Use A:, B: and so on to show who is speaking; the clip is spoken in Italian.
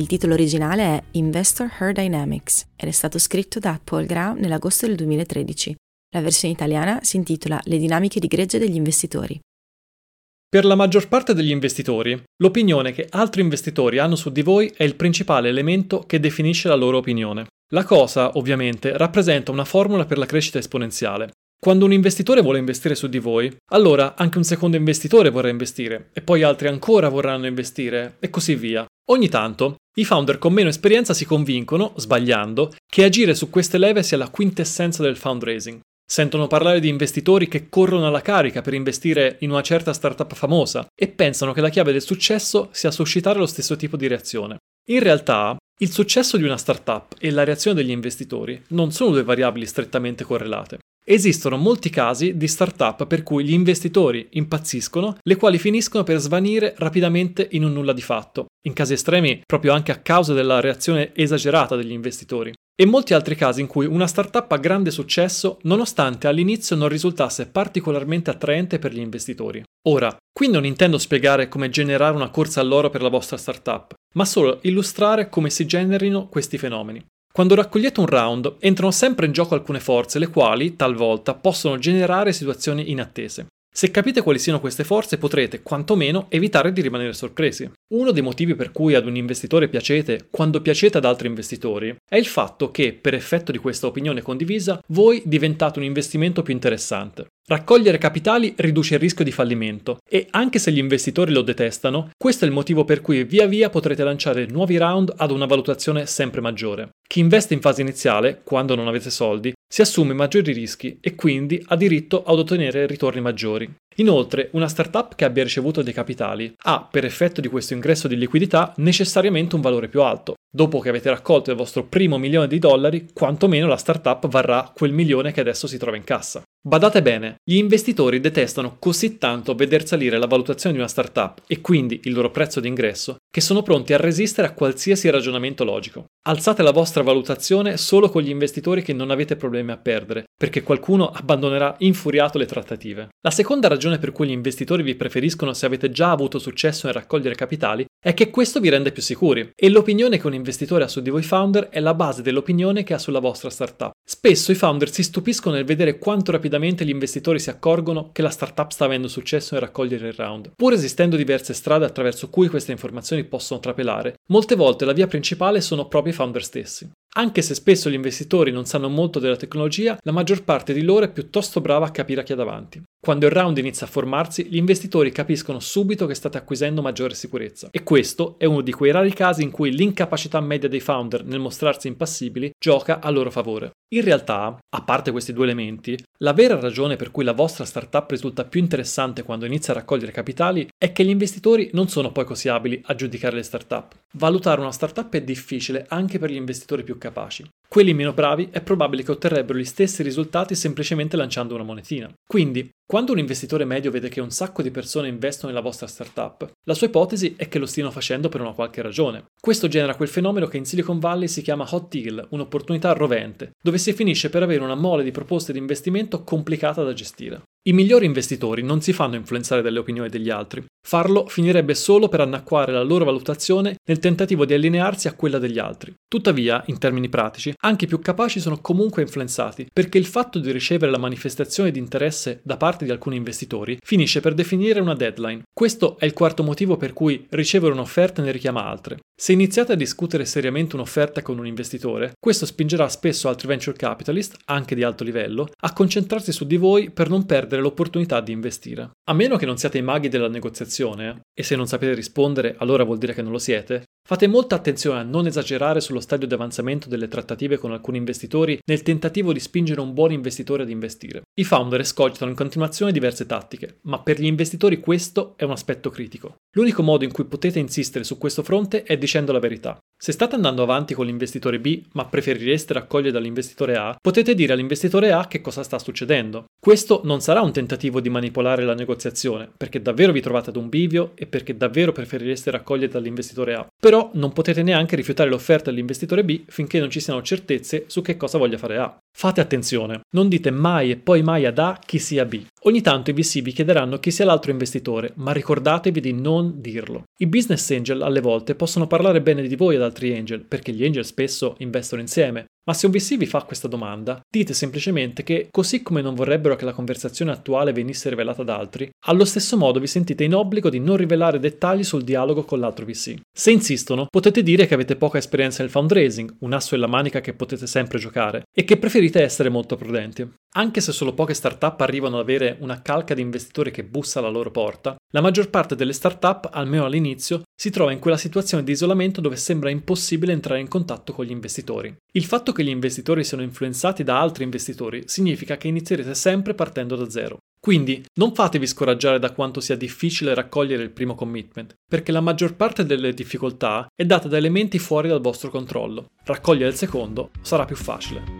A: il titolo originale è Investor Her Dynamics ed è stato scritto da Paul Graham nell'agosto del 2013. La versione italiana si intitola Le dinamiche di gregge degli investitori.
B: Per la maggior parte degli investitori, l'opinione che altri investitori hanno su di voi è il principale elemento che definisce la loro opinione. La cosa, ovviamente, rappresenta una formula per la crescita esponenziale. Quando un investitore vuole investire su di voi, allora anche un secondo investitore vorrà investire, e poi altri ancora vorranno investire, e così via. Ogni tanto i founder con meno esperienza si convincono, sbagliando, che agire su queste leve sia la quintessenza del fundraising. Sentono parlare di investitori che corrono alla carica per investire in una certa startup famosa e pensano che la chiave del successo sia suscitare lo stesso tipo di reazione. In realtà, il successo di una startup e la reazione degli investitori non sono due variabili strettamente correlate. Esistono molti casi di startup per cui gli investitori impazziscono, le quali finiscono per svanire rapidamente in un nulla di fatto, in casi estremi proprio anche a causa della reazione esagerata degli investitori. E molti altri casi in cui una startup ha grande successo nonostante all'inizio non risultasse particolarmente attraente per gli investitori. Ora, qui non intendo spiegare come generare una corsa all'oro per la vostra startup, ma solo illustrare come si generino questi fenomeni. Quando raccogliete un round, entrano sempre in gioco alcune forze, le quali, talvolta, possono generare situazioni inattese. Se capite quali siano queste forze potrete, quantomeno, evitare di rimanere sorpresi. Uno dei motivi per cui ad un investitore piacete quando piacete ad altri investitori è il fatto che, per effetto di questa opinione condivisa, voi diventate un investimento più interessante. Raccogliere capitali riduce il rischio di fallimento e anche se gli investitori lo detestano, questo è il motivo per cui via via potrete lanciare nuovi round ad una valutazione sempre maggiore. Chi investe in fase iniziale, quando non avete soldi, si assume maggiori rischi e quindi ha diritto ad ottenere ritorni maggiori. Inoltre, una startup che abbia ricevuto dei capitali ha, per effetto di questo ingresso di liquidità, necessariamente un valore più alto. Dopo che avete raccolto il vostro primo milione di dollari, quantomeno la startup varrà quel milione che adesso si trova in cassa. Badate bene, gli investitori detestano così tanto veder salire la valutazione di una startup e quindi il loro prezzo d'ingresso che sono pronti a resistere a qualsiasi ragionamento logico. Alzate la vostra valutazione solo con gli investitori che non avete problemi a perdere, perché qualcuno abbandonerà infuriato le trattative. La seconda ragione per cui gli investitori vi preferiscono se avete già avuto successo nel raccogliere capitali è che questo vi rende più sicuri e l'opinione che un investitore ha su di voi founder è la base dell'opinione che ha sulla vostra startup. Spesso i founder si stupiscono nel vedere quanto rapidamente gli investitori si accorgono che la startup sta avendo successo nel raccogliere il round. Pur esistendo diverse strade attraverso cui queste informazioni possono trapelare, molte volte la via principale sono proprio i founder stessi. Anche se spesso gli investitori non sanno molto della tecnologia, la maggior parte di loro è piuttosto brava a capire chi ha davanti. Quando il round inizia a formarsi, gli investitori capiscono subito che state acquisendo maggiore sicurezza. E questo è uno di quei rari casi in cui l'incapacità media dei founder nel mostrarsi impassibili gioca a loro favore. In realtà, a parte questi due elementi, la vera ragione per cui la vostra startup risulta più interessante quando inizia a raccogliere capitali è che gli investitori non sono poi così abili a giudicare le startup. Valutare una startup è difficile anche per gli investitori più capaci. Quelli meno bravi è probabile che otterrebbero gli stessi risultati semplicemente lanciando una monetina. Quindi, quando un investitore medio vede che un sacco di persone investono nella vostra startup, la sua ipotesi è che lo stiano facendo per una qualche ragione. Questo genera quel fenomeno che in Silicon Valley si chiama hot deal, un'opportunità rovente, dove si finisce per avere una mole di proposte di investimento complicata da gestire. I migliori investitori non si fanno influenzare dalle opinioni degli altri. Farlo finirebbe solo per annacquare la loro valutazione nel tentativo di allinearsi a quella degli altri. Tuttavia, in termini pratici, anche i più capaci sono comunque influenzati, perché il fatto di ricevere la manifestazione di interesse da parte di alcuni investitori finisce per definire una deadline. Questo è il quarto motivo per cui ricevere un'offerta ne richiama altre. Se iniziate a discutere seriamente un'offerta con un investitore, questo spingerà spesso altri venture capitalist, anche di alto livello, a concentrarsi su di voi per non perdere l'opportunità di investire. A meno che non siate i maghi della negoziazione, e se non sapete rispondere allora vuol dire che non lo siete, Fate molta attenzione a non esagerare sullo stadio di avanzamento delle trattative con alcuni investitori nel tentativo di spingere un buon investitore ad investire. I founder escogitano in continuazione diverse tattiche, ma per gli investitori questo è un aspetto critico. L'unico modo in cui potete insistere su questo fronte è dicendo la verità. Se state andando avanti con l'investitore B, ma preferireste raccogliere dall'investitore A, potete dire all'investitore A che cosa sta succedendo. Questo non sarà un tentativo di manipolare la negoziazione, perché davvero vi trovate ad un bivio e perché davvero preferireste raccogliere dall'investitore A. Però non potete neanche rifiutare l'offerta dell'investitore B finché non ci siano certezze su che cosa voglia fare A. Fate attenzione, non dite mai e poi mai ad A chi sia B. Ogni tanto i VC vi chiederanno chi sia l'altro investitore, ma ricordatevi di non dirlo. I business angel alle volte possono parlare bene di voi ad altri angel, perché gli angel spesso investono insieme, ma se VC vi fa questa domanda, dite semplicemente che, così come non vorrebbero che la conversazione attuale venisse rivelata ad altri, allo stesso modo vi sentite in obbligo di non rivelare dettagli sul dialogo con l'altro VC. Se insistono, potete dire che avete poca esperienza nel fundraising, un asso in la manica che potete sempre giocare, e che preferite essere molto prudenti. Anche se solo poche startup arrivano ad avere una calca di investitori che bussa alla loro porta, la maggior parte delle startup, almeno all'inizio, si trova in quella situazione di isolamento dove sembra impossibile entrare in contatto con gli investitori. Il fatto che gli investitori siano influenzati da altri investitori significa che inizierete sempre partendo da zero. Quindi non fatevi scoraggiare da quanto sia difficile raccogliere il primo commitment, perché la maggior parte delle difficoltà è data da elementi fuori dal vostro controllo. Raccogliere il secondo sarà più facile.